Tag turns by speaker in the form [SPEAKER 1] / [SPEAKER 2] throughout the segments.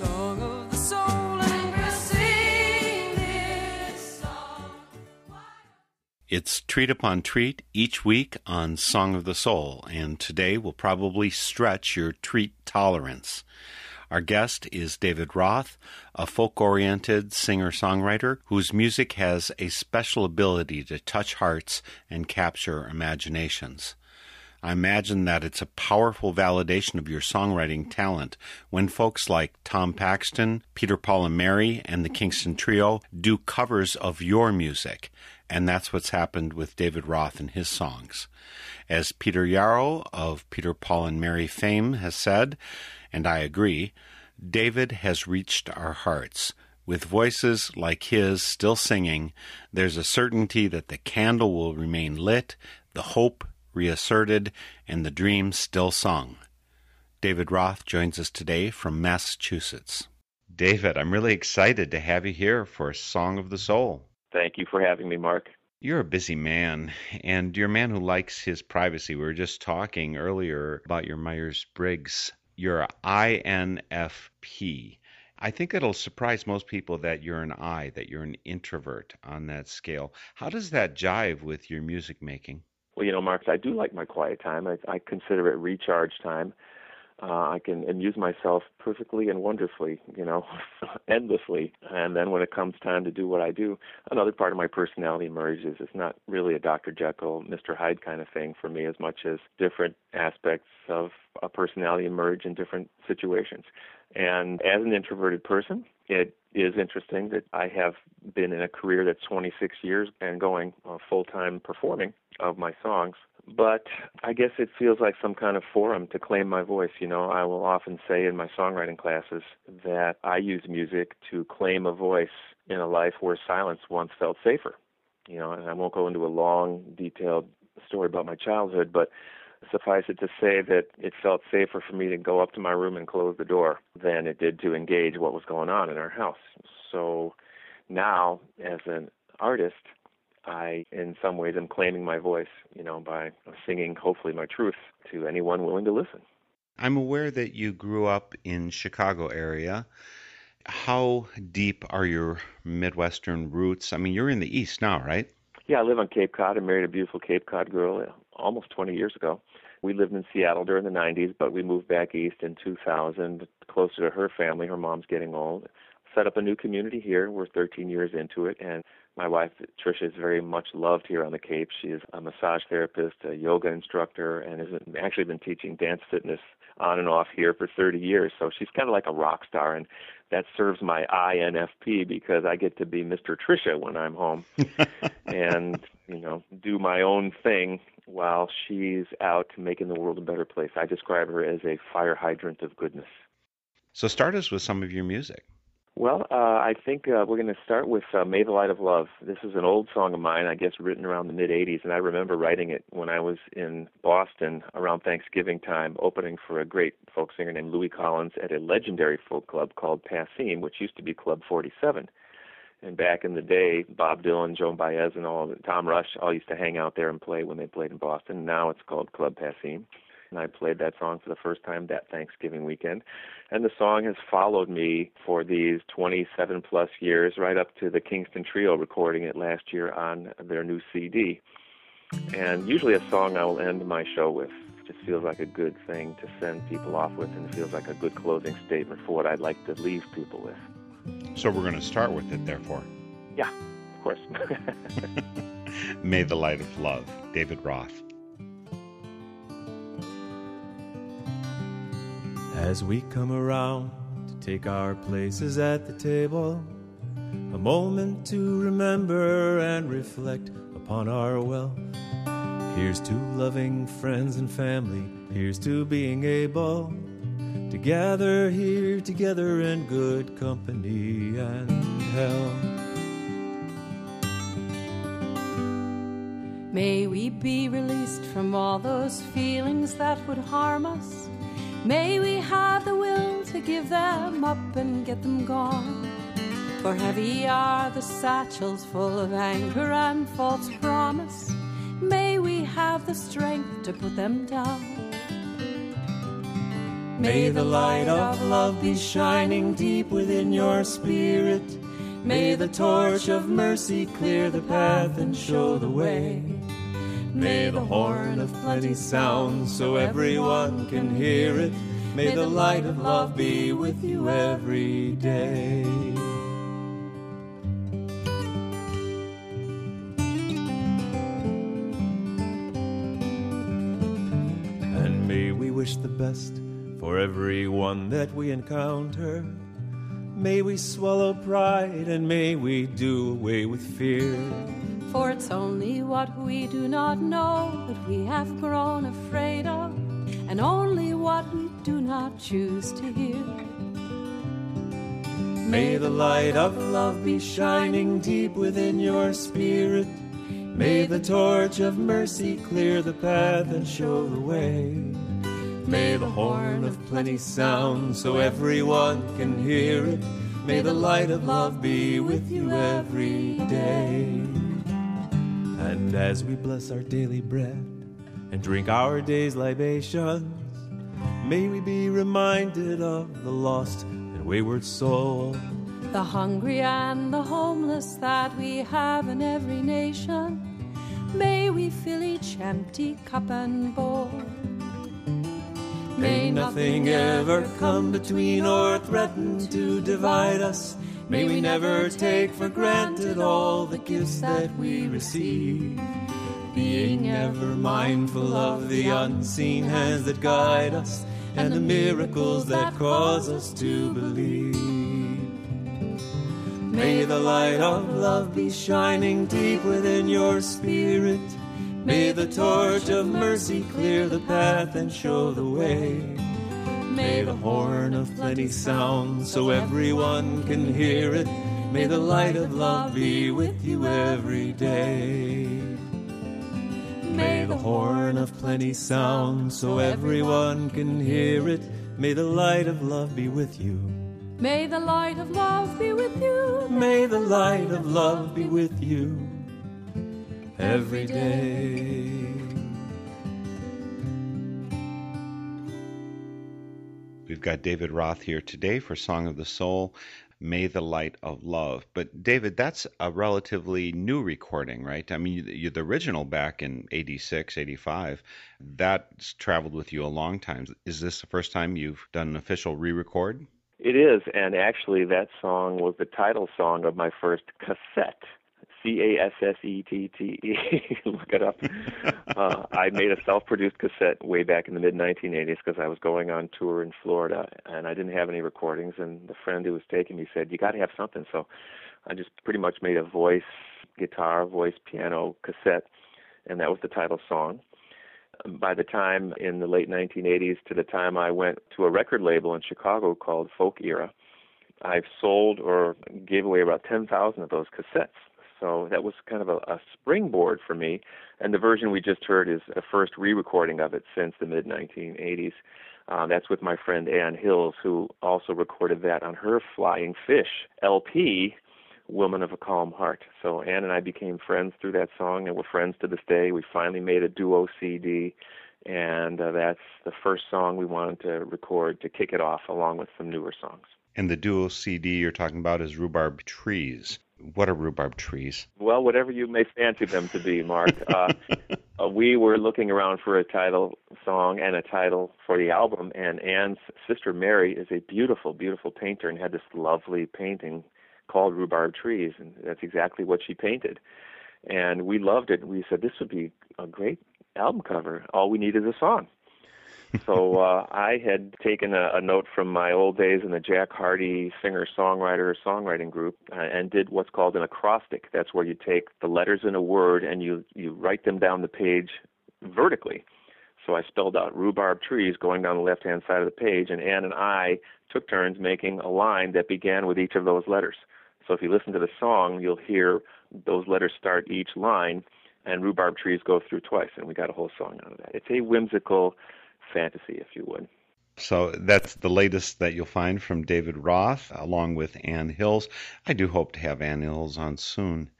[SPEAKER 1] Song of the soul and we'll sing this song.
[SPEAKER 2] It's treat upon treat each week on Song of the Soul, and today will probably stretch your treat tolerance. Our guest is David Roth, a folk oriented singer songwriter whose music has a special ability to touch hearts and capture imaginations. I imagine that it's a powerful validation of your songwriting talent when folks like Tom Paxton, Peter Paul and Mary, and the Kingston Trio do covers of your music. And that's what's happened with David Roth and his songs. As Peter Yarrow of Peter Paul and Mary fame has said, and I agree, David has reached our hearts. With voices like his still singing, there's a certainty that the candle will remain lit, the hope reasserted, and the dream still sung. David Roth joins us today from Massachusetts. David, I'm really excited to have you here for Song of the Soul.
[SPEAKER 3] Thank you for having me, Mark.
[SPEAKER 2] You're a busy man, and you're a man who likes his privacy. We were just talking earlier about your Myers Briggs. You're a INFP. I think it'll surprise most people that you're an I, that you're an introvert on that scale. How does that jive with your music making?
[SPEAKER 3] Well, you know, Mark, I do like my quiet time. I, I consider it recharge time. Uh, I can amuse myself perfectly and wonderfully, you know, endlessly. And then when it comes time to do what I do, another part of my personality emerges. It's not really a Dr. Jekyll, Mr. Hyde kind of thing for me as much as different aspects of a personality emerge in different situations. And as an introverted person, it is interesting that I have been in a career that's 26 years and going uh, full time performing of my songs. But I guess it feels like some kind of forum to claim my voice. You know, I will often say in my songwriting classes that I use music to claim a voice in a life where silence once felt safer. You know, and I won't go into a long, detailed story about my childhood, but suffice it to say that it felt safer for me to go up to my room and close the door than it did to engage what was going on in our house. So now, as an artist, I, in some ways, am claiming my voice, you know, by singing, hopefully, my truth to anyone willing to listen.
[SPEAKER 2] I'm aware that you grew up in Chicago area. How deep are your Midwestern roots? I mean, you're in the East now, right?
[SPEAKER 3] Yeah, I live on Cape Cod. I married a beautiful Cape Cod girl almost 20 years ago. We lived in Seattle during the 90s, but we moved back east in 2000, closer to her family. Her mom's getting old. Set up a new community here. We're 13 years into it, and my wife Tricia is very much loved here on the Cape. She is a massage therapist, a yoga instructor, and has actually been teaching dance fitness on and off here for 30 years. So she's kind of like a rock star, and that serves my INFP because I get to be Mr. Tricia when I'm home, and you know do my own thing while she's out making the world a better place. I describe her as a fire hydrant of goodness.
[SPEAKER 2] So start us with some of your music.
[SPEAKER 3] Well, uh, I think uh, we're going to start with uh, May the Light of Love. This is an old song of mine, I guess written around the mid 80s, and I remember writing it when I was in Boston around Thanksgiving time, opening for a great folk singer named Louis Collins at a legendary folk club called Passim, which used to be Club 47. And back in the day, Bob Dylan, Joan Baez, and all Tom Rush all used to hang out there and play when they played in Boston. Now it's called Club Passim and I played that song for the first time that Thanksgiving weekend. And the song has followed me for these 27 plus years, right up to the Kingston Trio recording it last year on their new CD. And usually a song I will end my show with, just feels like a good thing to send people off with, and it feels like a good closing statement for what I'd like to leave people with.
[SPEAKER 2] So we're going to start with it, therefore.
[SPEAKER 3] Yeah, of course.
[SPEAKER 2] May the light of love, David Roth.
[SPEAKER 4] As we come around to take our places at the table, a moment to remember and reflect upon our wealth. Here's to loving friends and family. Here's to being able to gather here together in good company and health.
[SPEAKER 1] May we be released from all those feelings that would harm us. May we have the will to give them up and get them gone. For heavy are the satchels full of anger and false promise. May we have the strength to put them down.
[SPEAKER 4] May the light of love be shining deep within your spirit. May the torch of mercy clear the path and show the way. May the horn of plenty sound so everyone can hear it. May the light of love be with you every day. And may we wish the best for everyone that we encounter. May we swallow pride and may we do away with fear.
[SPEAKER 1] For it's only what we do not know that we have grown afraid of, and only what we do not choose to hear.
[SPEAKER 4] May the light of love be shining deep within your spirit. May the torch of mercy clear the path and show the way. May the horn of plenty sound so everyone can hear it. May the light of love be with you every day. And as we bless our daily bread and drink our day's libations, may we be reminded of the lost and wayward soul.
[SPEAKER 1] The hungry and the homeless that we have in every nation. May we fill each empty cup and bowl.
[SPEAKER 4] May nothing ever come between or threaten to divide us. May we never take for granted all the gifts that we receive. Being ever mindful of the unseen hands that guide us and the miracles that cause us to believe. May the light of love be shining deep within your spirit. May the torch of mercy clear the path and show the way. May the horn of plenty sound so everyone can hear it. May the light of love be with you every day. May the horn of plenty sound so everyone can hear it. May the light of love be with you.
[SPEAKER 1] May the light of love be with you.
[SPEAKER 4] May the light of love be with you every day.
[SPEAKER 2] We've got David Roth here today for Song of the Soul, May the Light of Love. But, David, that's a relatively new recording, right? I mean, you, the original back in 86, 85, that's traveled with you a long time. Is this the first time you've done an official re record?
[SPEAKER 3] It is, and actually, that song was the title song of my first cassette. C A S S E T T E. Look it up. uh, I made a self-produced cassette way back in the mid 1980s because I was going on tour in Florida and I didn't have any recordings. And the friend who was taking me said, "You got to have something." So I just pretty much made a voice, guitar, voice, piano cassette, and that was the title song. By the time in the late 1980s to the time I went to a record label in Chicago called Folk Era, I've sold or gave away about 10,000 of those cassettes. So that was kind of a, a springboard for me. And the version we just heard is a first re recording of it since the mid 1980s. Uh, that's with my friend Ann Hills, who also recorded that on her Flying Fish LP, Woman of a Calm Heart. So Ann and I became friends through that song, and we're friends to this day. We finally made a duo CD, and uh, that's the first song we wanted to record to kick it off, along with some newer songs.
[SPEAKER 2] And the duo CD you're talking about is Rhubarb Trees. What are rhubarb trees?
[SPEAKER 3] Well, whatever you may fancy them to be, Mark. Uh, uh, we were looking around for a title song and a title for the album, and Anne's sister Mary is a beautiful, beautiful painter and had this lovely painting called Rhubarb Trees, and that's exactly what she painted. And we loved it. We said this would be a great album cover. All we need is a song. so uh, I had taken a, a note from my old days in the Jack Hardy singer-songwriter songwriting group uh, and did what's called an acrostic. That's where you take the letters in a word and you you write them down the page vertically. So I spelled out rhubarb trees going down the left-hand side of the page, and Ann and I took turns making a line that began with each of those letters. So if you listen to the song, you'll hear those letters start each line, and rhubarb trees go through twice, and we got a whole song out of that. It's a whimsical fantasy, if you would.
[SPEAKER 2] So that's the latest that you'll find from David Roth, along with Ann Hills. I do hope to have Ann Hills on soon.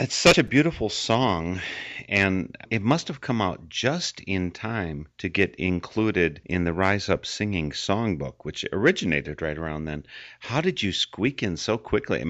[SPEAKER 2] It's such a beautiful song, and it must have come out just in time to get included in the Rise Up Singing Songbook, which originated right around then. How did you squeak in so quickly?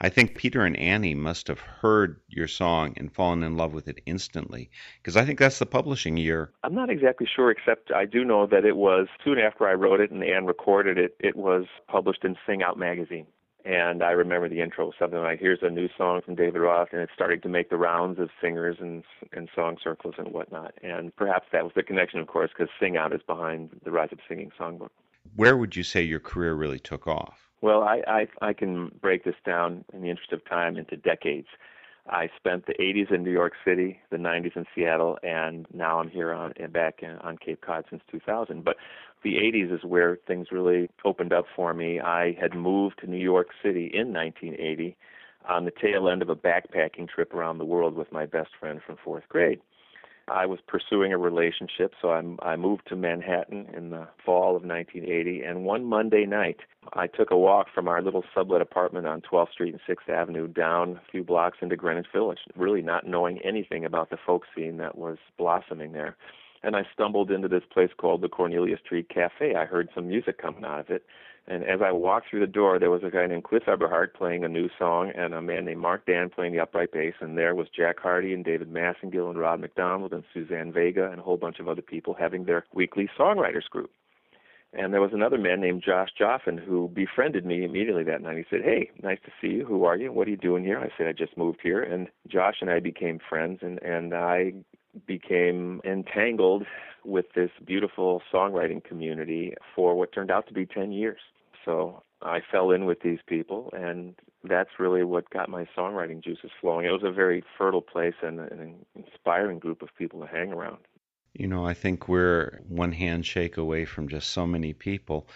[SPEAKER 2] I think Peter and Annie must have heard your song and fallen in love with it instantly, because I think that's the publishing year.
[SPEAKER 3] I'm not exactly sure, except I do know that it was soon after I wrote it and Ann recorded it, it was published in Sing Out magazine. And I remember the intro was something like, "Here's a new song from David Roth," and it started to make the rounds of singers and and song circles and whatnot. And perhaps that was the connection, of course, because Sing Out is behind the Rise Up Singing Songbook.
[SPEAKER 2] Where would you say your career really took off?
[SPEAKER 3] Well, I I, I can break this down in the interest of time into decades. I spent the 80s in New York City, the 90s in Seattle, and now I'm here on back in, on Cape Cod since 2000. But the 80s is where things really opened up for me. I had moved to New York City in 1980 on the tail end of a backpacking trip around the world with my best friend from fourth grade. I was pursuing a relationship, so I, I moved to Manhattan in the fall of 1980. And one Monday night, I took a walk from our little sublet apartment on 12th Street and 6th Avenue down a few blocks into Greenwich Village, really not knowing anything about the folk scene that was blossoming there. And I stumbled into this place called the Cornelia Street Cafe. I heard some music coming out of it, and as I walked through the door, there was a guy named Cliff Eberhardt playing a new song, and a man named Mark Dann playing the upright bass. And there was Jack Hardy and David Massengill and Rod McDonald and Suzanne Vega and a whole bunch of other people having their weekly songwriters group. And there was another man named Josh Joffen who befriended me immediately that night. He said, Hey, nice to see you. Who are you? What are you doing here? I said, I just moved here. And Josh and I became friends, and, and I became entangled with this beautiful songwriting community for what turned out to be 10 years. So I fell in with these people, and that's really what got my songwriting juices flowing. It was a very fertile place and an inspiring group of people to hang around.
[SPEAKER 2] You know, I think we're one handshake away from just so many people.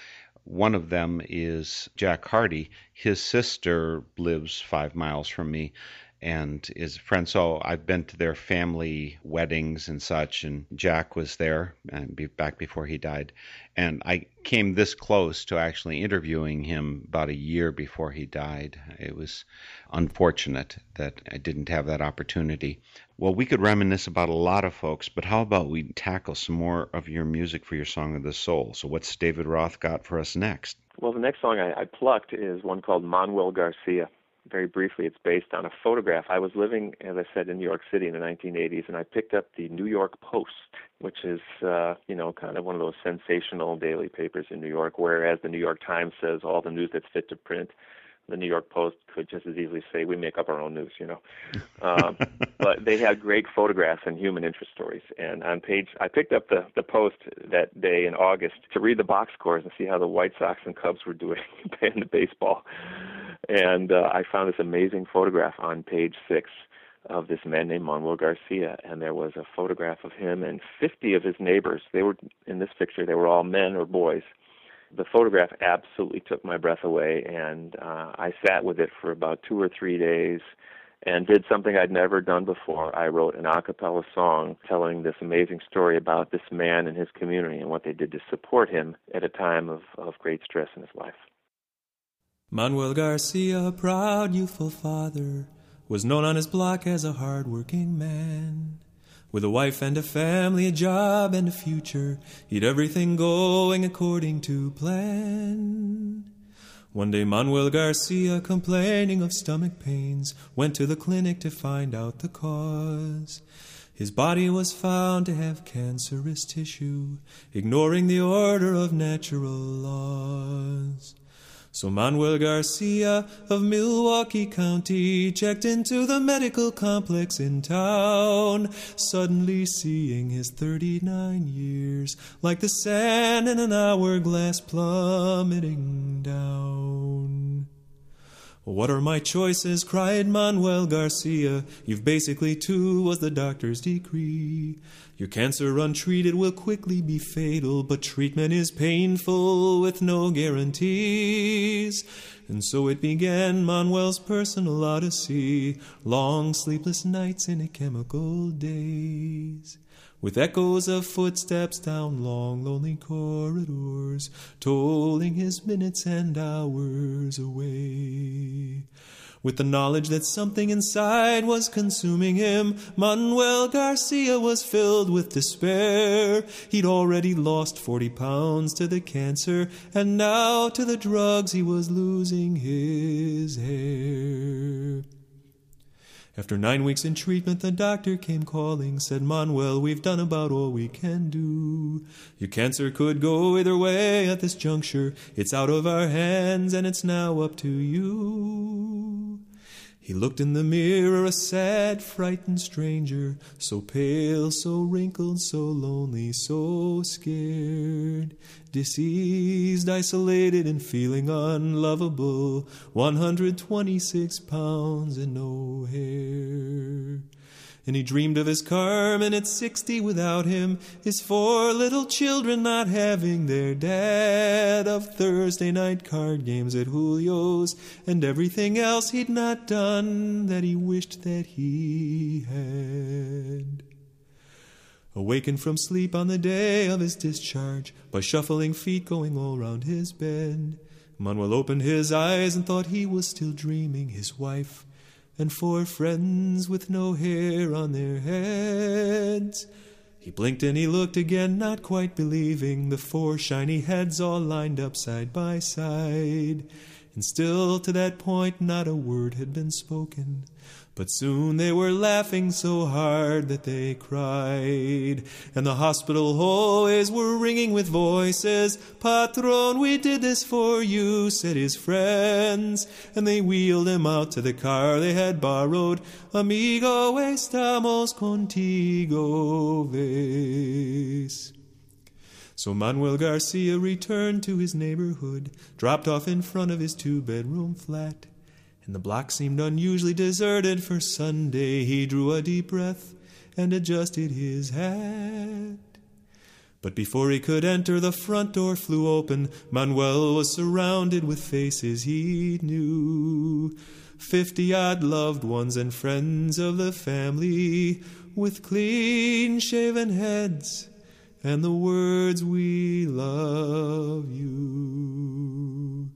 [SPEAKER 2] One of them is Jack Hardy. His sister lives five miles from me, and is friend. So I've been to their family weddings and such, and Jack was there and be, back before he died. And I came this close to actually interviewing him about a year before he died. It was unfortunate that I didn't have that opportunity. Well, we could reminisce about a lot of folks, but how about we tackle some more of your music for your Song of the Soul? So, what's David Roth got for us next?
[SPEAKER 3] Well, the next song I, I plucked is one called Manuel Garcia very briefly, it's based on a photograph. I was living, as I said, in New York City in the 1980s, and I picked up the New York Post, which is, uh, you know, kind of one of those sensational daily papers in New York. Whereas the New York Times says all the news that's fit to print, the New York Post could just as easily say we make up our own news, you know. Um, but they had great photographs and human interest stories. And on page, I picked up the the Post that day in August to read the box scores and see how the White Sox and Cubs were doing in the baseball and uh, I found this amazing photograph on page six of this man named Manuel Garcia, and there was a photograph of him and 50 of his neighbors. They were in this picture; they were all men or boys. The photograph absolutely took my breath away, and uh, I sat with it for about two or three days and did something I'd never done before. I wrote an a cappella song telling this amazing story about this man and his community and what they did to support him at a time of, of great stress in his life.
[SPEAKER 4] Manuel Garcia, proud youthful father, was known on his block as a hard-working man. With a wife and a family, a job and a future, he'd everything going according to plan. One day Manuel Garcia, complaining of stomach pains, went to the clinic to find out the cause. His body was found to have cancerous tissue, ignoring the order of natural laws. So Manuel Garcia of Milwaukee County checked into the medical complex in town, suddenly seeing his 39 years like the sand in an hourglass plummeting down. What are my choices? cried Manuel Garcia. You've basically two, was the doctor's decree. Your cancer untreated will quickly be fatal, but treatment is painful with no guarantees. And so it began Manuel's personal odyssey, long sleepless nights and chemical days. With echoes of footsteps down long, lonely corridors, tolling his minutes and hours away. With the knowledge that something inside was consuming him, Manuel Garcia was filled with despair. He'd already lost 40 pounds to the cancer, and now to the drugs he was losing his hair. After nine weeks in treatment, the doctor came calling, said, Manuel, we've done about all we can do. Your cancer could go either way at this juncture. It's out of our hands, and it's now up to you. He looked in the mirror, a sad, frightened stranger, so pale, so wrinkled, so lonely, so scared, diseased, isolated, and feeling unlovable, 126 pounds and no hair. And he dreamed of his Carmen at 60 without him, his four little children not having their dad, of Thursday night card games at Julio's, and everything else he'd not done that he wished that he had. Awakened from sleep on the day of his discharge, by shuffling feet going all round his bed, Manuel opened his eyes and thought he was still dreaming. His wife and four friends with no hair on their heads. He blinked and he looked again, not quite believing the four shiny heads all lined up side by side. And still to that point, not a word had been spoken. But soon they were laughing so hard that they cried. And the hospital hallways were ringing with voices. Patron, we did this for you, said his friends. And they wheeled him out to the car they had borrowed. Amigo, estamos contigo, ves. So Manuel Garcia returned to his neighborhood, dropped off in front of his two bedroom flat and the block seemed unusually deserted for Sunday. He drew a deep breath and adjusted his hat. But before he could enter, the front door flew open. Manuel was surrounded with faces he knew. Fifty odd loved ones and friends of the family, with clean shaven heads and the words, We love you.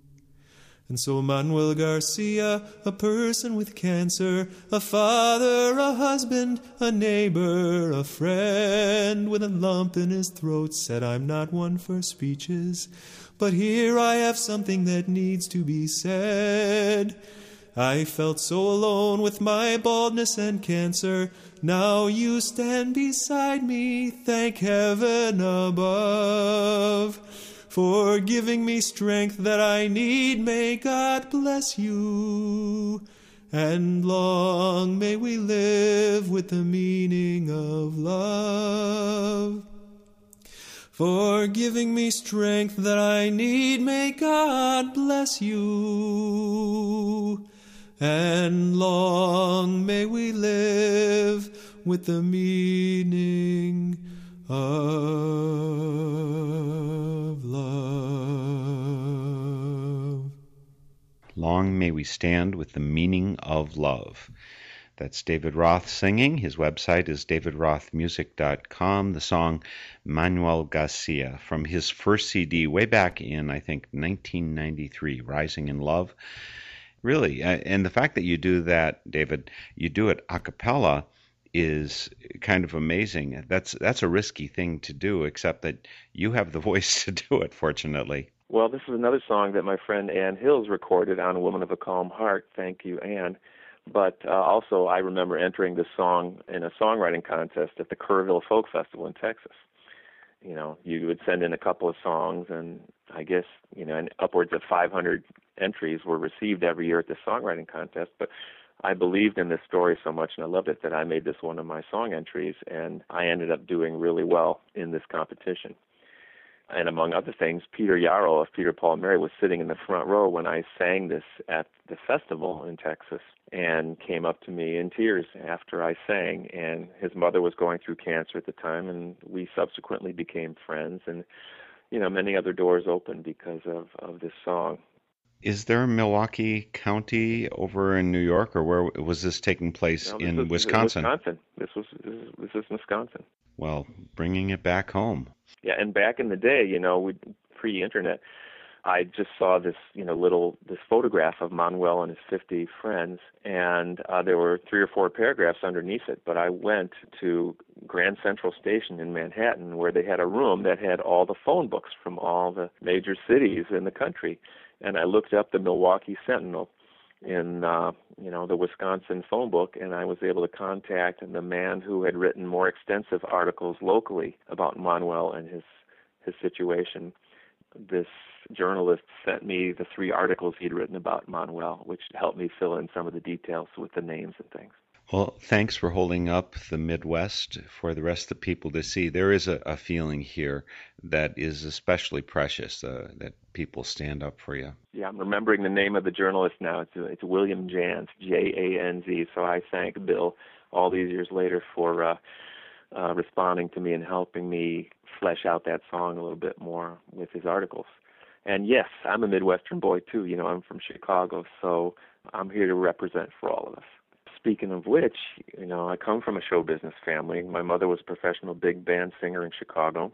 [SPEAKER 4] And so Manuel Garcia, a person with cancer, a father, a husband, a neighbor, a friend with a lump in his throat, said, I'm not one for speeches, but here I have something that needs to be said. I felt so alone with my baldness and cancer. Now you stand beside me, thank heaven above for giving me strength that I need. May God bless you. And long may we live with the meaning of love. For giving me strength that I need, may God bless you. And long may we live with the meaning of love.
[SPEAKER 2] Long may we stand with the meaning of love. That's David Roth singing. His website is davidrothmusic.com. The song Manuel Garcia from his first CD way back in, I think, 1993, Rising in Love. Really, uh, and the fact that you do that, David, you do it a cappella is kind of amazing. That's that's a risky thing to do, except that you have the voice to do it. Fortunately.
[SPEAKER 3] Well, this is another song that my friend Ann Hills recorded on "A Woman of a Calm Heart." Thank you, Ann, But uh, also, I remember entering this song in a songwriting contest at the Kerrville Folk Festival in Texas. You know, you would send in a couple of songs, and I guess you know, and upwards of 500 entries were received every year at the songwriting contest. But I believed in this story so much and I loved it that I made this one of my song entries, and I ended up doing really well in this competition. And among other things, Peter Yarrow of Peter Paul and Mary was sitting in the front row when I sang this at the festival in Texas and came up to me in tears after I sang. And his mother was going through cancer at the time, and we subsequently became friends. And you know, many other doors opened because of of this song.
[SPEAKER 2] Is there Milwaukee County over in New York, or where was this taking place
[SPEAKER 3] No, this
[SPEAKER 2] in
[SPEAKER 3] was-
[SPEAKER 2] Wisconsin?
[SPEAKER 3] Wisconsin. This was this is, this is Wisconsin.
[SPEAKER 2] Well, bringing it back home.
[SPEAKER 3] Yeah, and back in the day, you know, we pre-internet, I just saw this, you know, little this photograph of Manuel and his 50 friends, and uh, there were three or four paragraphs underneath it. But I went to Grand Central Station in Manhattan, where they had a room that had all the phone books from all the major cities in the country, and I looked up the Milwaukee Sentinel in uh, you know the Wisconsin phone book, and I was able to contact the man who had written more extensive articles locally about Manuel and his his situation. This journalist sent me the three articles he'd written about Manuel, which helped me fill in some of the details with the names and things.
[SPEAKER 2] Well, thanks for holding up the Midwest for the rest of the people to see. There is a, a feeling here that is especially precious, uh, that people stand up for you.
[SPEAKER 3] Yeah, I'm remembering the name of the journalist now. It's it's William Janz, J A N Z. So I thank Bill all these years later for uh, uh, responding to me and helping me flesh out that song a little bit more with his articles. And yes, I'm a Midwestern boy too. You know, I'm from Chicago, so I'm here to represent for all of us. Speaking of which, you know, I come from a show business family. My mother was a professional big band singer in Chicago,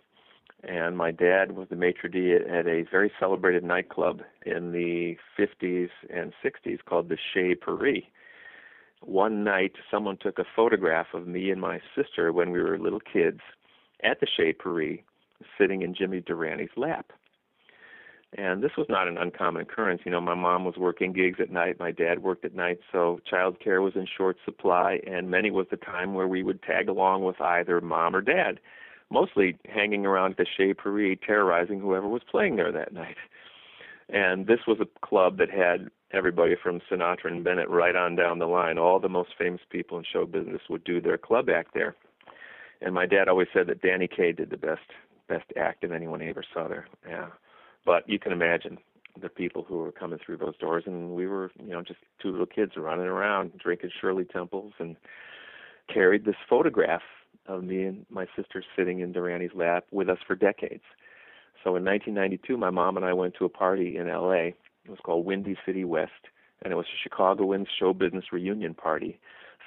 [SPEAKER 3] and my dad was the maitre d' at a very celebrated nightclub in the 50s and 60s called the Chez Paris. One night, someone took a photograph of me and my sister when we were little kids at the Chez Paris, sitting in Jimmy Durante's lap. And this was not an uncommon occurrence. You know, my mom was working gigs at night, my dad worked at night, so childcare was in short supply, and many was the time where we would tag along with either mom or dad, mostly hanging around the Chez Paris, terrorizing whoever was playing there that night. And this was a club that had everybody from Sinatra and Bennett right on down the line. All the most famous people in show business would do their club act there. And my dad always said that Danny Kaye did the best best act of anyone he ever saw there. Yeah. But you can imagine the people who were coming through those doors, and we were, you know, just two little kids running around drinking Shirley Temples, and carried this photograph of me and my sister sitting in Durante's lap with us for decades. So in 1992, my mom and I went to a party in L.A. It was called Windy City West, and it was a Chicagoans show business reunion party.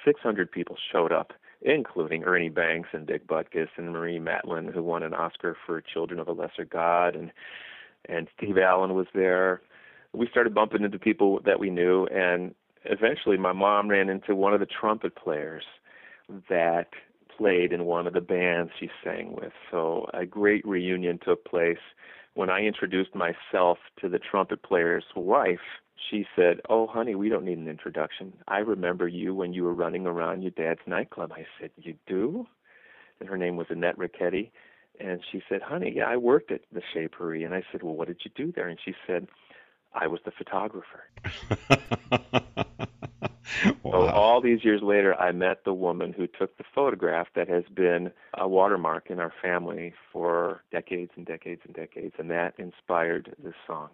[SPEAKER 3] 600 people showed up, including Ernie Banks and Dick Butkus and Marlee Matlin, who won an Oscar for Children of a Lesser God, and and Steve Allen was there. We started bumping into people that we knew, and eventually my mom ran into one of the trumpet players that played in one of the bands she sang with. So a great reunion took place. When I introduced myself to the trumpet player's wife, she said, Oh, honey, we don't need an introduction. I remember you when you were running around your dad's nightclub. I said, You do? And her name was Annette Ricchetti. And she said, Honey, yeah, I worked at the Paris. And I said, Well, what did you do there? And she said, I was the photographer. So all these years later, I met the woman who took the photograph that has been a watermark in our family for decades and decades and decades, and that inspired this song.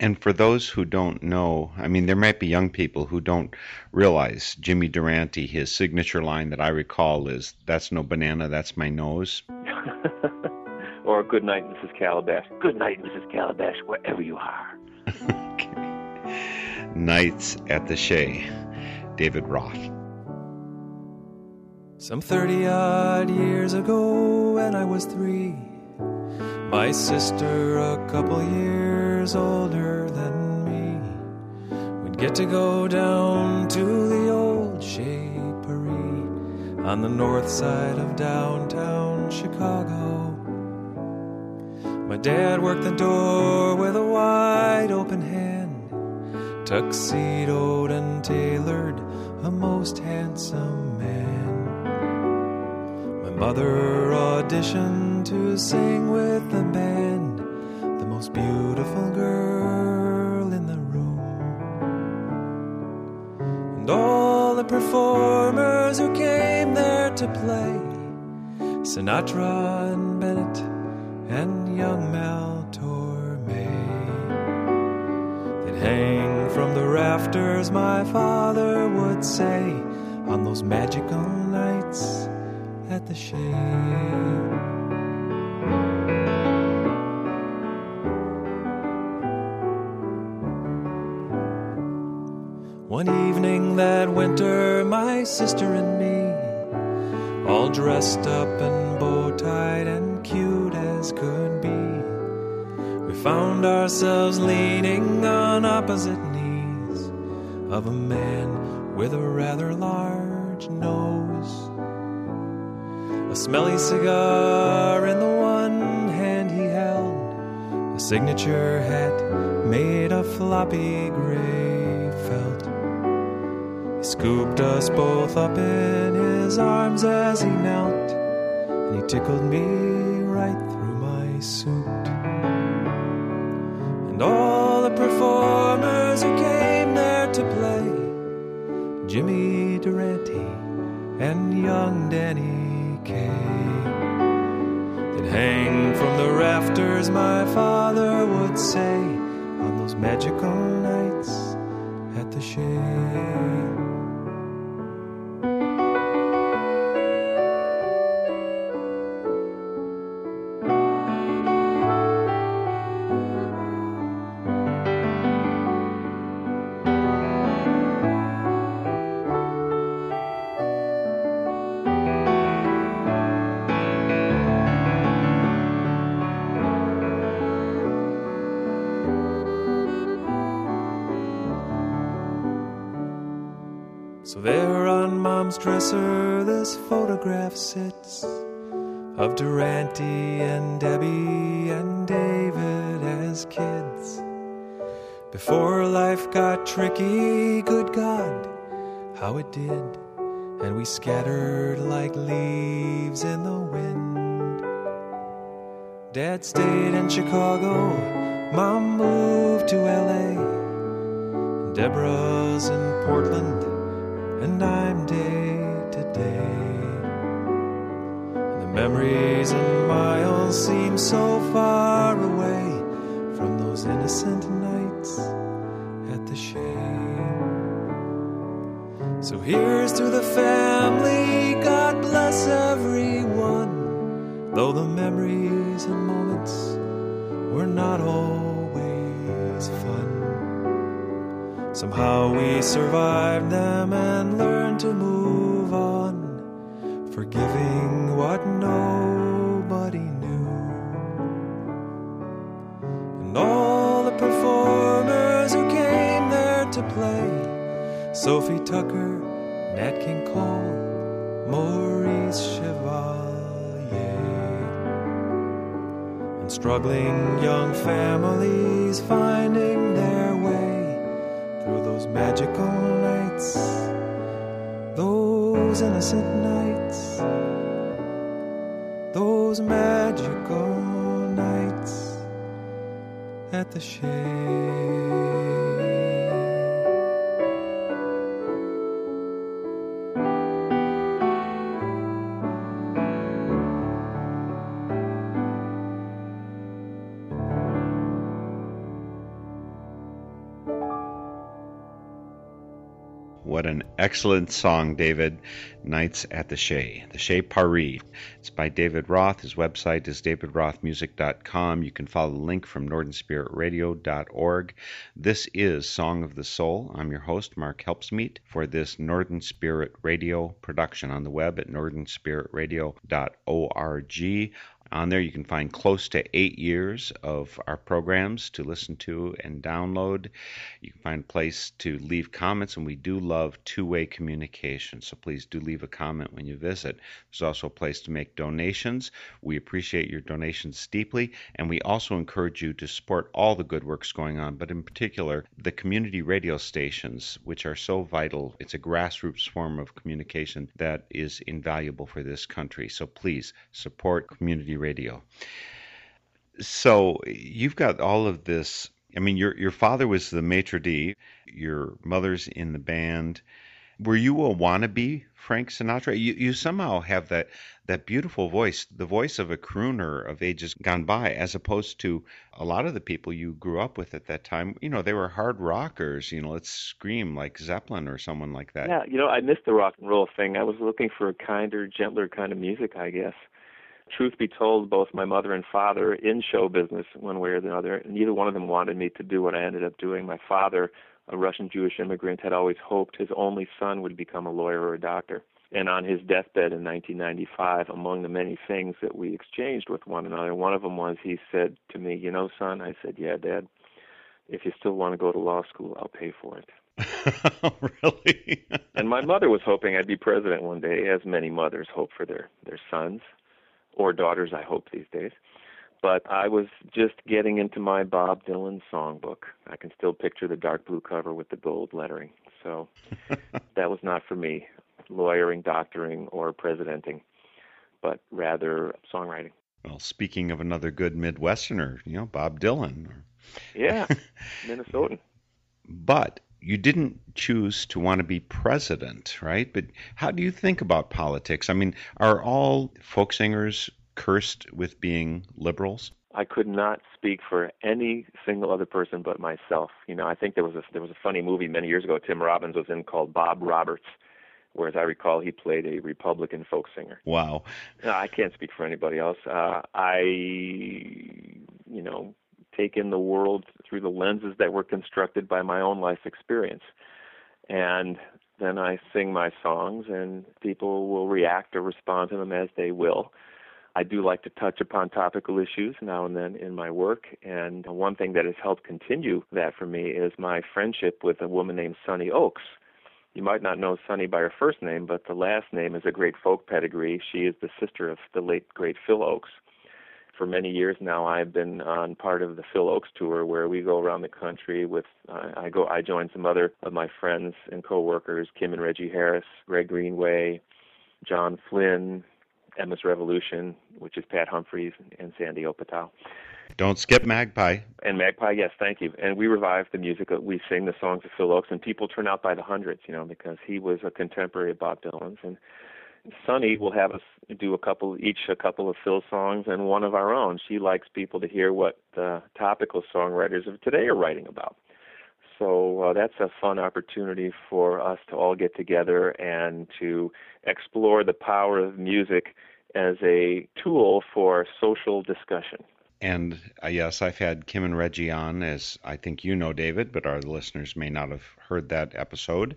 [SPEAKER 2] And for those who don't know, I mean, there might be young people who don't realize Jimmy Durante, his signature line that I recall is, That's no banana, that's my nose.
[SPEAKER 3] or good night, Mrs. Calabash. Good night, Mrs. Calabash, wherever you are.
[SPEAKER 2] Nights at the Chez. David Roth.
[SPEAKER 4] Some 30 odd years ago, when I was three, my sister, a couple years older than me, would get to go down to the old Paris on the north side of downtown Chicago. My dad worked the door with a wide open hand, tuxedoed and tailored a most handsome mother auditioned to sing with the band, the most beautiful girl in the room. And all the performers who came there to play Sinatra and Bennett and young Mel Torme. They'd hang from the rafters, my father would say, on those magical nights at the Chez. One evening that winter, my sister and me, all dressed up and bow tied and cute as could be, we found ourselves leaning on opposite knees of a man with a rather large nose. A smelly cigar in the one hand he held, a signature hat made of floppy gray felt. He scooped us both up in his arms as he knelt, and he tickled me right through my suit. And all the performers who came there to play Jimmy Durante and young Danny Kaye. They'd hang from the rafters, my father would say, on those magical nights at the Chez. Durante and Debbie and David as kids. Before life got tricky, good God, how it did. And we scattered like leaves in the wind. Dad stayed in Chicago, Mom moved to LA. Deborah's in Portland and I'm day to day. Memories and miles seem so far away from those innocent nights at the Chez. So here's to the family, God bless everyone. Though the memories and moments were not always fun. Somehow we survived them and learned to move on, forgiving what nobody knew. And all the performers who came there to play Sophie Tucker, Nat King Cole, Maurice Chevalier, and struggling young families finding their way through those magical nights, those innocent nights, those magical nights at the
[SPEAKER 2] Chez. Excellent song, David. Nights at the Chez, the Chez Paris. It's by David Roth. His website is davidrothmusic.com. You can follow the link from northernspiritradio.org. This is Song of the Soul. I'm your host, Mark Helpsmeet, for this Northern Spirit Radio production on the web at northernspiritradio.org On there, you can find close to eight years of our programs to listen to and download. You can find a place to leave comments, and we do love two way communication. So please do leave a comment when you visit. There's also a place to make donations. We appreciate your donations deeply, and we also encourage you to support all the good works going on, but in particular, the community radio stations, which are so vital. It's a grassroots form of communication that is invaluable for this country. So please support community radio. So you've got all of this. I mean, your your father was the maitre d. Your mother's in the band. Were you a wannabe Frank Sinatra? You you somehow have that that beautiful voice, the voice of a crooner of ages gone by, as opposed to a lot of the people you grew up with at that time. You know, they were hard rockers. You know, let's scream like Zeppelin or someone like that.
[SPEAKER 3] Yeah, you know, I missed the rock and roll thing. I was looking for a kinder, gentler kind of music, I guess truth be told, both my mother and father in show business, one way or the other, neither one of them wanted me to do what I ended up doing. My father, a Russian Jewish immigrant, had always hoped his only son would become a lawyer or a doctor. And on his deathbed in 1995, among the many things that we exchanged with one another, one of them was he said to me, You know, son, I said, Yeah, Dad, if you still want to go to law school, I'll pay for it.
[SPEAKER 2] really?
[SPEAKER 3] and my mother was hoping I'd be president one day, as many mothers hope for their, their sons or daughters, I hope these days. But I was just getting into my Bob Dylan songbook. I can still picture the dark blue cover with the gold lettering. So that was not for me, lawyering, doctoring, or presidenting, but rather songwriting.
[SPEAKER 2] Well, speaking of another good Midwesterner, you know, Bob Dylan.
[SPEAKER 3] Yeah, Minnesotan.
[SPEAKER 2] But you didn't choose to want to be president, right? But how do you think about politics? I mean, are all folk singers cursed with being liberals?
[SPEAKER 3] I could not speak for any single other person but myself. You know, I think there was a there was a funny movie many years ago Tim Robbins was in called Bob Roberts, where as I recall he played a Republican folk singer.
[SPEAKER 2] Wow.
[SPEAKER 3] No, I can't speak for anybody else. Uh, I, you know, take in the world through the lenses that were constructed by my own life experience. And then I sing my songs, and people will react or respond to them as they will. I do like to touch upon topical issues now and then in my work, and one thing that has helped continue that for me is my friendship with a woman named Sonny Ochs. You might not know Sonny by her first name, but the last name is a great folk pedigree. She is the sister of the late great Phil Ochs for many years now I've been on part of the Phil Ochs tour where we go around the country with uh, I go I join some other of my friends and coworkers Kim and Reggie Harris, Greg Greenway, John Flynn, Emma's Revolution, which is Pat Humphries and Sandy Opatow.
[SPEAKER 2] Don't skip Magpie.
[SPEAKER 3] And Magpie, yes, thank you. And we revive the music. We sing the songs of Phil Ochs, and people turn out by the hundreds, you know, because he was a contemporary of Bob Dylan's. And Sonny will have us do a couple, each a couple of Phil songs and one of our own. She likes people to hear what the topical songwriters of today are writing about. So uh, that's a fun opportunity for us to all get together and to explore the power of music as a tool for social discussion.
[SPEAKER 2] And uh, yes, I've had Kim and Reggie on, as I think you know, David, but our listeners may not have heard that episode.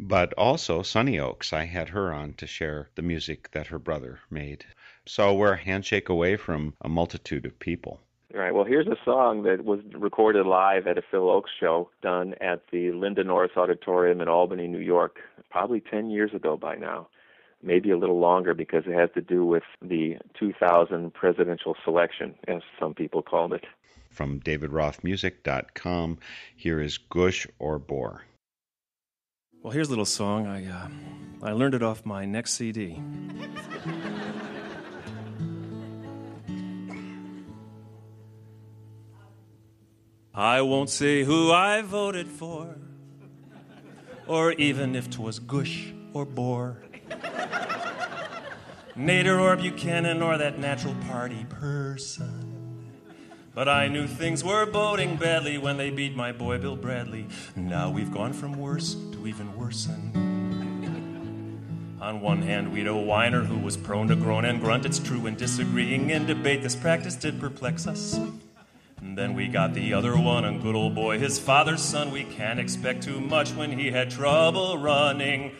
[SPEAKER 2] But also Sonny Ochs, I had her on to share the music that her brother made. So we're a handshake away from a multitude of people.
[SPEAKER 3] All right. Well, here's a song that was recorded live at a Phil Ochs show done at the Linda Norris Auditorium in Albany, New York, probably 10 years ago by now maybe a little longer because it has to do with the 2000 presidential selection, as some people called it.
[SPEAKER 2] From davidrothmusic.com, here is Gush or Bore.
[SPEAKER 5] Well, here's a little song. I, uh, I learned it off my next CD. I won't say who I voted for, or even if 'twas Gush or Bore. Nader or Buchanan or that natural party person. But I knew things were boding badly when they beat my boy Bill Bradley. Now we've gone from worse to even worsen. On one hand, we'd a whiner who was prone to groan and grunt. It's true, in disagreeing in debate, this practice did perplex us. And then we got the other one, a good old boy, his father's son. We can't expect too much when he had trouble running.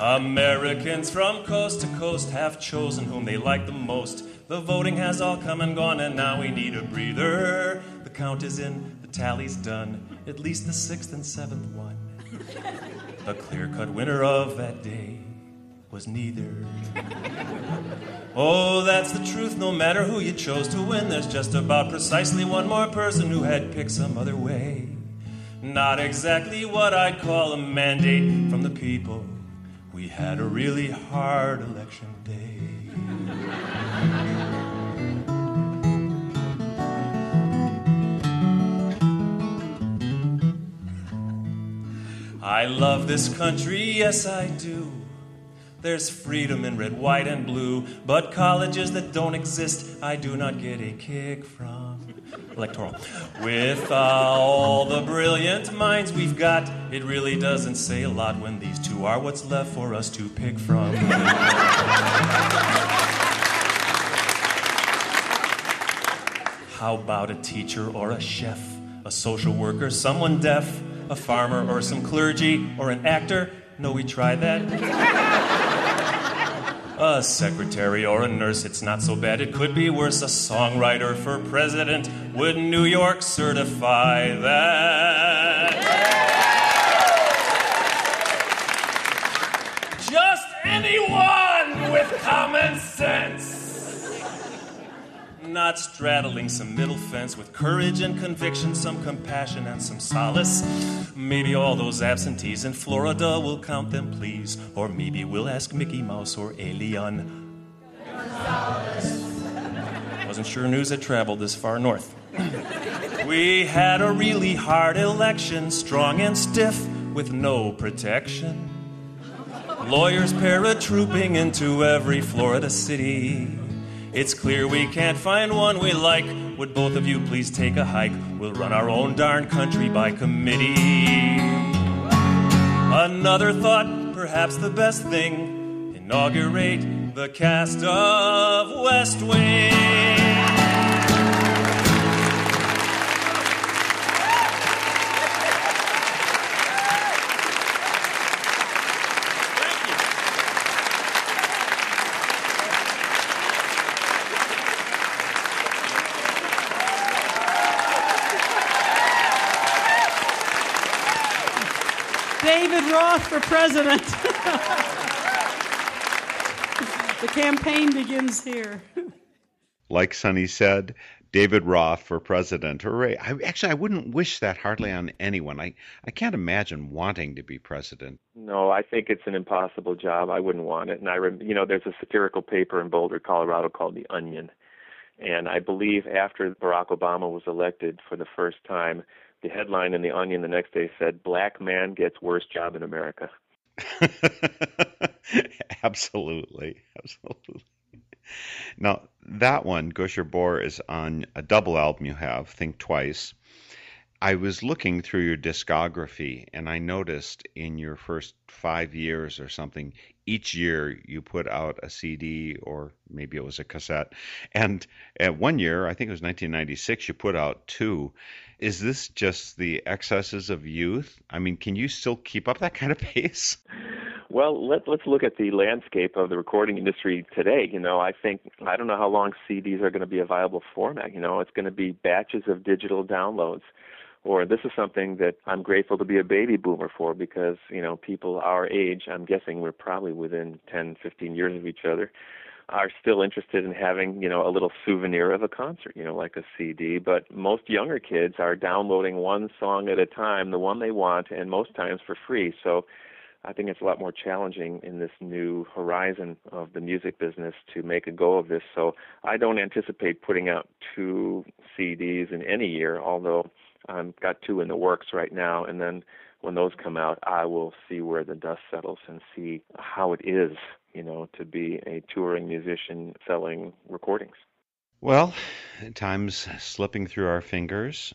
[SPEAKER 4] Americans from coast to coast have chosen whom they like the most. The voting has all come and gone, and now we need a breather. The count is in, the tally's done, at least the sixth and seventh one. The clear cut winner of that day was neither. Oh, that's the truth, no matter who you chose to win. There's just about precisely one more person who had picked some other way. Not exactly what I'd call a mandate from the people. We had a really hard election day. I love this country, yes I do. There's freedom in red, white, and blue, but colleges that don't exist, I do not get a kick from. Electoral. With uh, all the brilliant minds we've got, it really doesn't say a lot when these two are what's left for us to pick from. How about a teacher or a chef, a social worker, someone deaf, a farmer or some clergy, or an actor? No, we tried that. A secretary or a nurse, it's not so bad, it could be worse. A songwriter for president, would New York certify that? Just anyone with common sense not straddling some middle fence with courage and conviction, some compassion and some solace. Maybe all those absentees in Florida will count them, please. Or maybe we'll ask Mickey Mouse or Alien. Wasn't sure news had traveled this far north. we had a really hard election, strong and stiff, with no protection. Lawyers paratrooping into every Florida city. It's clear we can't find one we like. Would both of you please take a hike? We'll run our own darn country by committee. Another thought, perhaps the best thing inaugurate the cast of West Wing.
[SPEAKER 6] President. the campaign begins here.
[SPEAKER 2] Like Sonny said, David Roth for president. Hooray. I, actually, I wouldn't wish that hardly on anyone. I, I can't imagine wanting to be president.
[SPEAKER 3] No, I think it's an impossible job. I wouldn't want it. And I, you know, there's a satirical paper in Boulder, Colorado called The Onion. And I believe after Barack Obama was elected for the first time, the headline in the Onion the next day said, "Black man gets worst job in America."
[SPEAKER 2] absolutely, absolutely. Now that one, Gush or Bore, is on a double album you have, Think Twice. I was looking through your discography and I noticed in your first five years or something, each year you put out a CD or maybe it was a cassette. And at one year, I think it was 1996, you put out two. Is this just the excesses of youth? I mean, can you still keep up that kind of pace?
[SPEAKER 3] Well, let, let's look at the landscape of the recording industry today. You know, I think, I don't know how long CDs are going to be a viable format. You know, it's going to be batches of digital downloads. Or this is something that I'm grateful to be a baby boomer for because, you know, people our age, I'm guessing we're probably within 10, 15 years of each other, are still interested in having, you know, a little souvenir of a concert, you know, like a CD. But most younger kids are downloading one song at a time, the one they want, and most times for free. So I think it's a lot more challenging in this new horizon of the music business to make a go of this. So I don't anticipate putting out two CDs in any year, although I've got two in the works right now. And then when those come out, I will see where the dust settles and see how it is you know, to be a touring musician selling recordings.
[SPEAKER 2] Well, time's slipping through our fingers.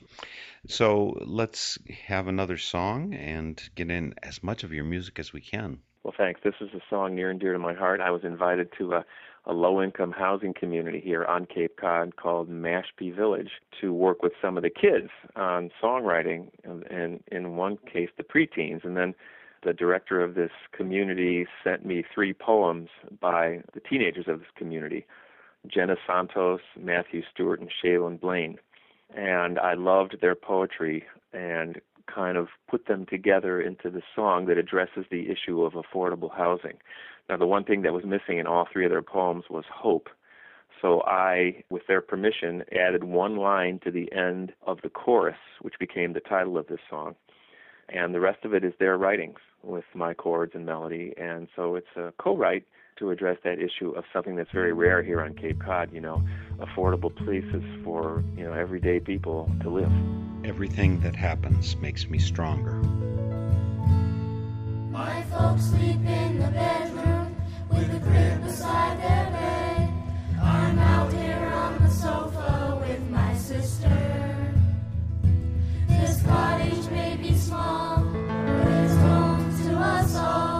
[SPEAKER 2] So let's have another song and get in as much of your music as we can.
[SPEAKER 3] Well, thanks. This is a song near and dear to my heart. I was invited to a, a low income housing community here on Cape Cod called Mashpee Village to work with some of the kids on songwriting, and, and in one case, the preteens. And then the director of this community sent me three poems by the teenagers of this community Jenna Santos, Matthew Stewart, and Shaylin Blaine. And I loved their poetry and kind of put them together into the song that addresses the issue of affordable housing. Now, the one thing that was missing in all three of their poems was hope. So I, with their permission, added one line to the end of the chorus, which became the title of this song. And the rest of it is their writings with my chords and melody. And so it's a co write to address that issue of something that's very rare here on Cape Cod, you know, affordable places for, you know, everyday people to live.
[SPEAKER 2] Everything that happens makes me stronger.
[SPEAKER 7] My folks sleep in the bedroom with a crib beside their bed. I'm out here on the sofa with my sister. This cottage may be small, but it's home to us all.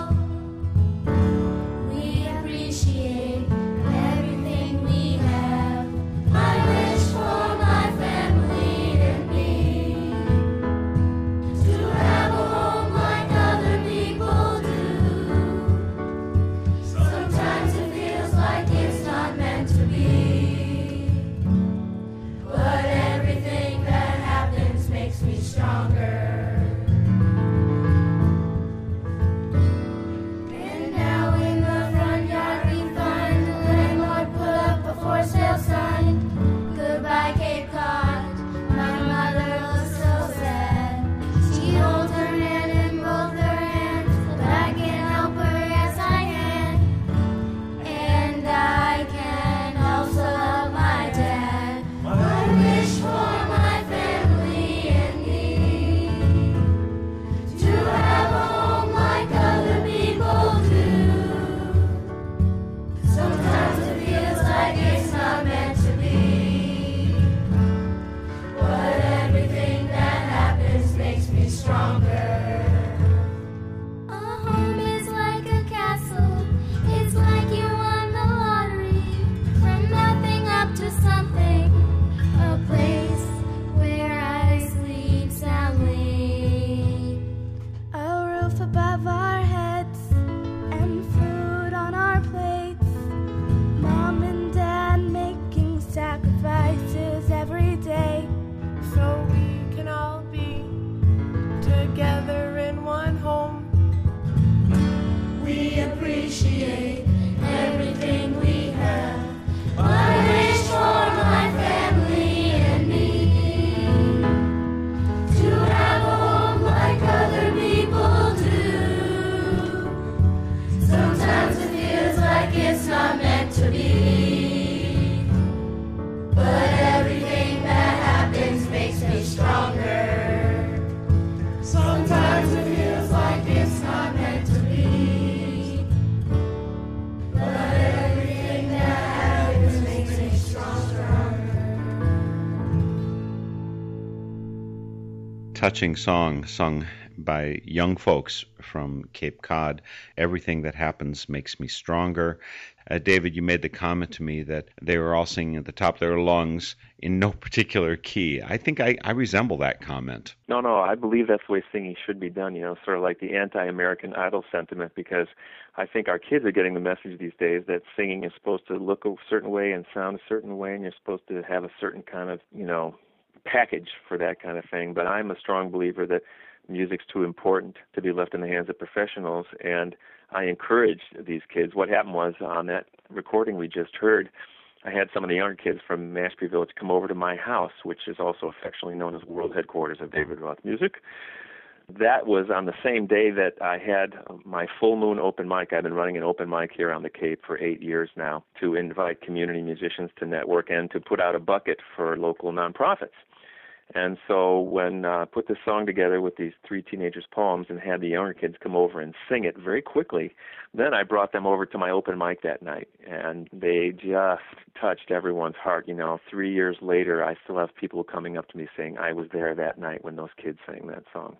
[SPEAKER 2] Touching song sung by young folks from Cape Cod. Everything that happens makes me stronger. Uh, David, you made the comment to me that they were all singing at the top of their lungs in no particular key. I think I, I resemble that comment.
[SPEAKER 3] No, no, I believe that's the way singing should be done, you know, sort of like the anti American Idol sentiment, because I think our kids are getting the message these days that singing is supposed to look a certain way and sound a certain way, and you're supposed to have a certain kind of, you know, package for that kind of thing. But I'm a strong believer that music's too important to be left in the hands of professionals, and I encourage these kids. What happened was on that recording we just heard, I had some of the younger kids from Mashpee Village come over to my house, which is also affectionately known as world headquarters of David Roth Music. That was on the same day that I had my full moon open mic. I've been running an open mic here on the Cape for eight years now to invite community musicians to network and to put out a bucket for local nonprofits. And so when I uh, put this song together with these three teenagers' poems and had the younger kids come over and sing it very quickly, then I brought them over to my open mic that night, and they just touched everyone's heart. You know, three years later, I still have people coming up to me saying, "I was there that night when those kids sang that song."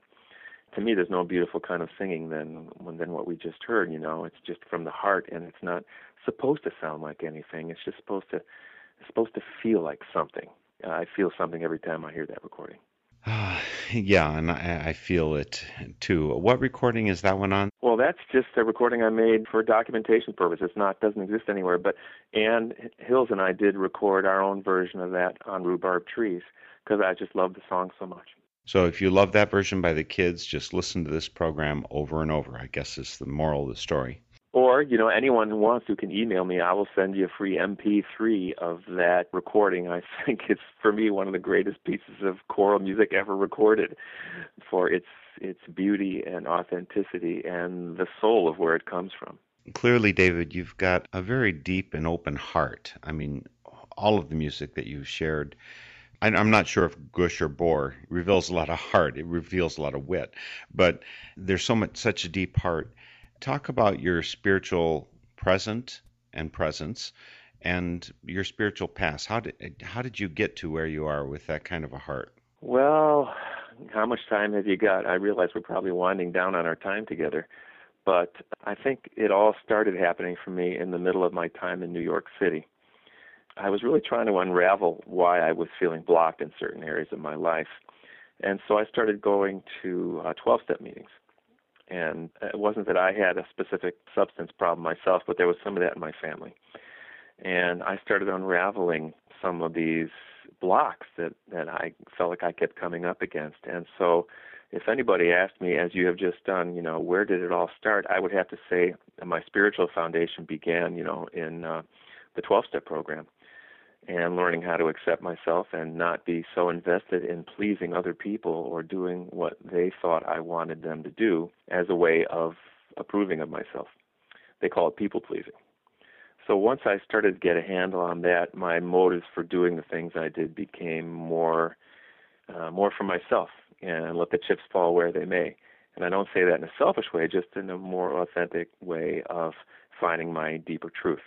[SPEAKER 3] To me, there's no beautiful kind of singing than than what we just heard. You know, it's just from the heart, and it's not supposed to sound like anything. It's just supposed to it's supposed to feel like something. Uh, I feel something every time I hear that recording.
[SPEAKER 2] uh, yeah, and I, I feel it too. What recording is that one on?
[SPEAKER 3] Well, that's just a recording I made for documentation purposes. It's not doesn't exist anywhere. But Ann Hills and I did record our own version of that on Rhubarb Trees because I just love the song so much.
[SPEAKER 2] So if you love that version by the kids, just listen to this program over and over. I guess is the moral of the story.
[SPEAKER 3] Or, you know, anyone who wants to can email me. I will send you a free MP3 of that recording. I think it's for me one of the greatest pieces of choral music ever recorded for its its beauty and authenticity and the soul of where it comes from.
[SPEAKER 2] Clearly, David, you've got a very deep and open heart. I mean, all of the music that you've shared I'm not sure if Gush or Bore reveals a lot of heart. It reveals a lot of wit, but there's so much, such a deep heart. Talk about your spiritual present and presence, and your spiritual past. How did how did you get to where you are with that kind of a heart?
[SPEAKER 3] Well, how much time have you got? I realize we're probably winding down on our time together, but I think it all started happening for me in the middle of my time in New York City. I was really trying to unravel why I was feeling blocked in certain areas of my life. And so I started going to 12 uh, step meetings. And it wasn't that I had a specific substance problem myself, but there was some of that in my family. And I started unraveling some of these blocks that, that I felt like I kept coming up against. And so if anybody asked me, as you have just done, you know, where did it all start? I would have to say my spiritual foundation began, you know, in uh, the 12 step program and learning how to accept myself and not be so invested in pleasing other people or doing what they thought I wanted them to do as a way of approving of myself. They call it people pleasing. So once I started to get a handle on that, my motives for doing the things I did became more uh, more for myself and let the chips fall where they may. And I don't say that in a selfish way, just in a more authentic way of finding my deeper truth.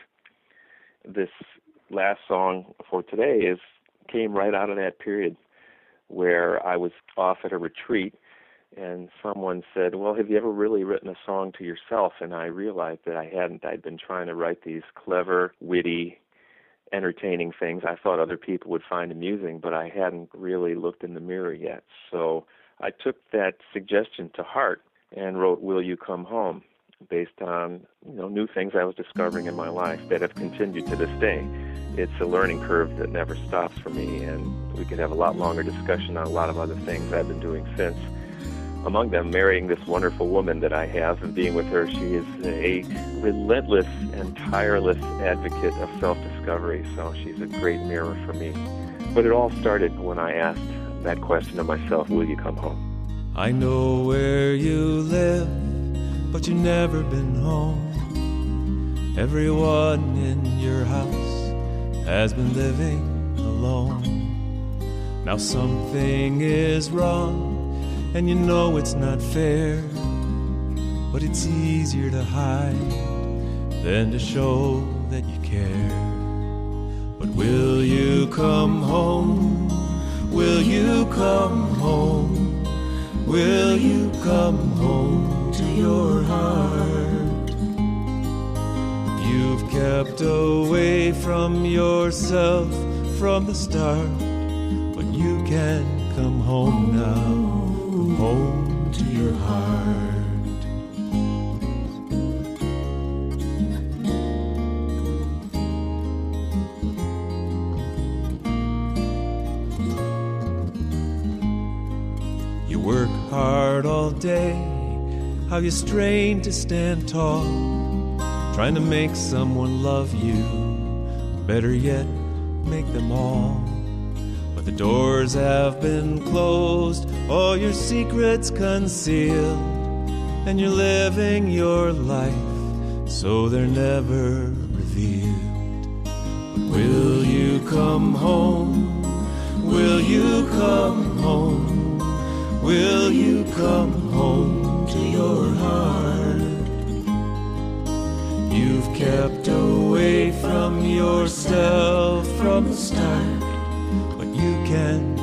[SPEAKER 3] This last song for today is came right out of that period where I was off at a retreat and someone said, "Well, have you ever really written a song to yourself?" And I realized that I hadn't. I'd been trying to write these clever, witty, entertaining things I thought other people would find amusing, but I hadn't really looked in the mirror yet. So I took that suggestion to heart and wrote "Will You Come Home." Based on you know new things I was discovering in my life that have continued to this day. It's a learning curve that never stops for me, and we could have a lot longer discussion on a lot of other things I've been doing since. Among them, marrying this wonderful woman that I have and being with her. She is a relentless and tireless advocate of self discovery, so she's a great mirror for me. But it all started when I asked that question of myself Will you come home?
[SPEAKER 4] I know where you live but you've never been home. Everyone in your house has been living alone. Now something is wrong, and you know it's not fair. But it's easier to hide than to show that you care. But will you come home? Will you come home? Will you come home? To your heart. You've kept away from yourself from the start, but you can come home now, home to your heart. You work hard all day how you strain to stand tall, trying to make someone love you. Better yet, make them all. But the doors have been closed, all your secrets concealed, and you're living your life so they're never revealed. But will you come home? Will you come home? Will you come home? To your heart. You've kept away from yourself from the start, but you can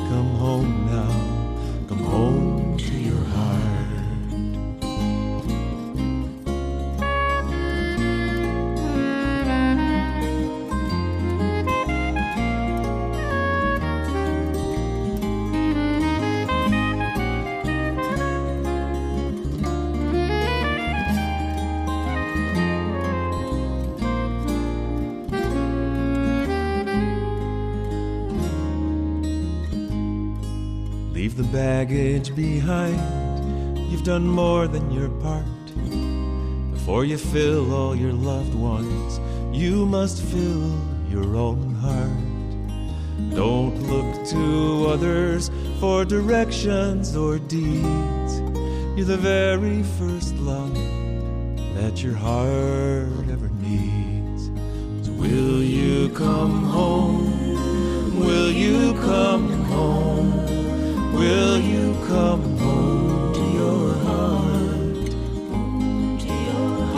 [SPEAKER 4] baggage behind. You've done more than your part. Before you fill all your loved ones, you must fill your own heart. Don't look to others for directions or deeds. You're the very first love that your heart ever needs. So will you come home? Will you come home? Will you come home to your heart?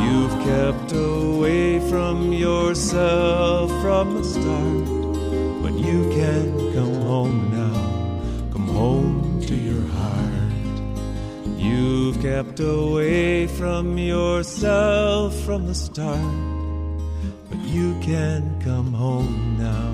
[SPEAKER 4] You've kept away from yourself from the start, but you can come home now. Come home to your heart. You've kept away from yourself from the start, but you can come home now.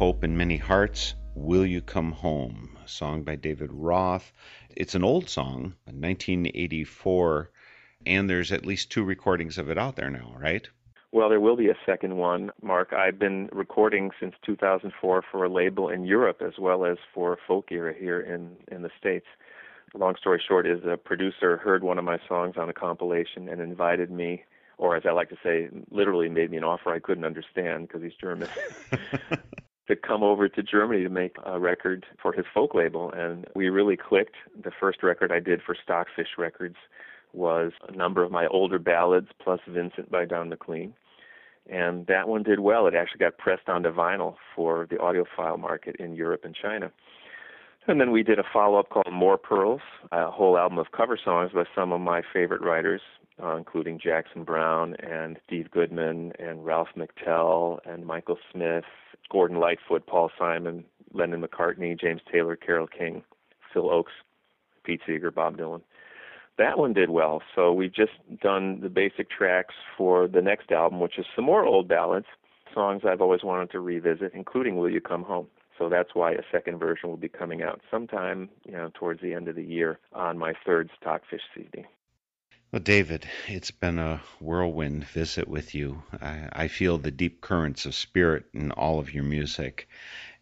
[SPEAKER 2] Hope in Many Hearts, Will You Come Home, a song by David Roth. It's an old song, 1984, and there's at least two recordings of it out there now, right?
[SPEAKER 3] Well, there will be a second one, Mark. I've been recording since 2004 for a label in Europe as well as for Folk Era here in, in the States. Long story short is a producer heard one of my songs on a compilation and invited me, or as I like to say, literally made me an offer I couldn't understand because he's German, to come over to Germany to make a record for his folk label. And we really clicked. The first record I did for Stockfish Records was a number of my older ballads plus Vincent by Don McLean. And that one did well. It actually got pressed onto vinyl for the audiophile market in Europe and China. And then we did a follow up called More Pearls, a whole album of cover songs by some of my favorite writers, uh, including Jackson Browne and Steve Goodman and Ralph McTell and Michael Smith, Gordon Lightfoot, Paul Simon, Lennon McCartney, James Taylor, Carole King, Phil Ochs, Pete Seeger, Bob Dylan. That one did well. So we've just done the basic tracks for the next album, which is some more old ballads, songs I've always wanted to revisit, including Will You Come Home. So that's why a second version will be coming out sometime, you know, towards the end of the year on my third Stockfish CD.
[SPEAKER 2] Well, David, it's been a whirlwind visit with you. I, I feel the deep currents of spirit in all of your music.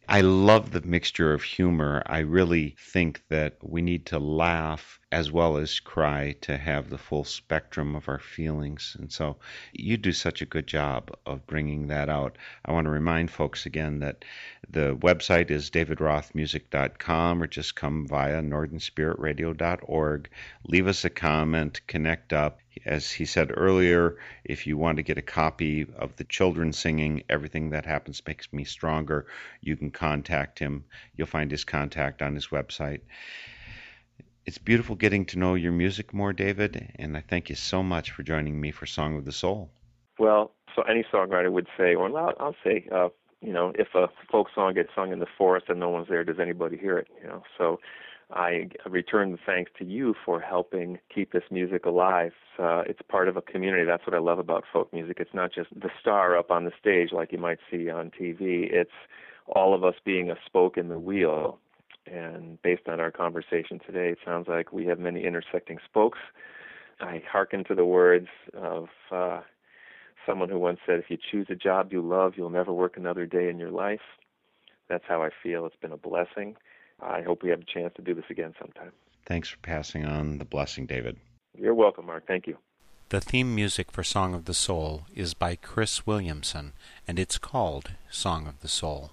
[SPEAKER 2] I love the mixture of humor. I really think that we need to laugh as well as cry to have the full spectrum of our feelings. And so you do such a good job of bringing that out. I want to remind folks again that the website is davidrothmusic.com or just come via northernspiritradio.org. Leave us a comment, connect up. As he said earlier, if you want to get a copy of the children singing Everything That Happens Makes Me Stronger, you can contact him. You'll find his contact on his website. It's beautiful getting to know your music more, David, and I thank you so much for joining me for Song of the Soul.
[SPEAKER 3] Well, so any songwriter would say, or I'll, say, uh, you know, if a folk song gets sung in the forest and no one's there, does anybody hear it? You know, so I return the thanks to you for helping keep this music alive. Uh, it's part of a community. That's what I love about folk music. It's not just the star up on the stage like you might see on TV. It's all of us being a spoke in the wheel. And based on our conversation today, it sounds like we have many intersecting spokes. I hearken to the words of uh, someone who once said, If you choose a job you love, you'll never work another day in your life. That's how I feel. It's been a blessing. I hope we have a chance to do this again sometime.
[SPEAKER 2] Thanks for passing on the blessing, David.
[SPEAKER 3] You're welcome, Mark. Thank you.
[SPEAKER 2] The theme music for Song of the Soul is by Cris Williamson, and it's called Song of the Soul.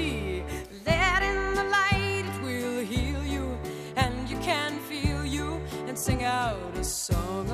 [SPEAKER 1] Sing out a song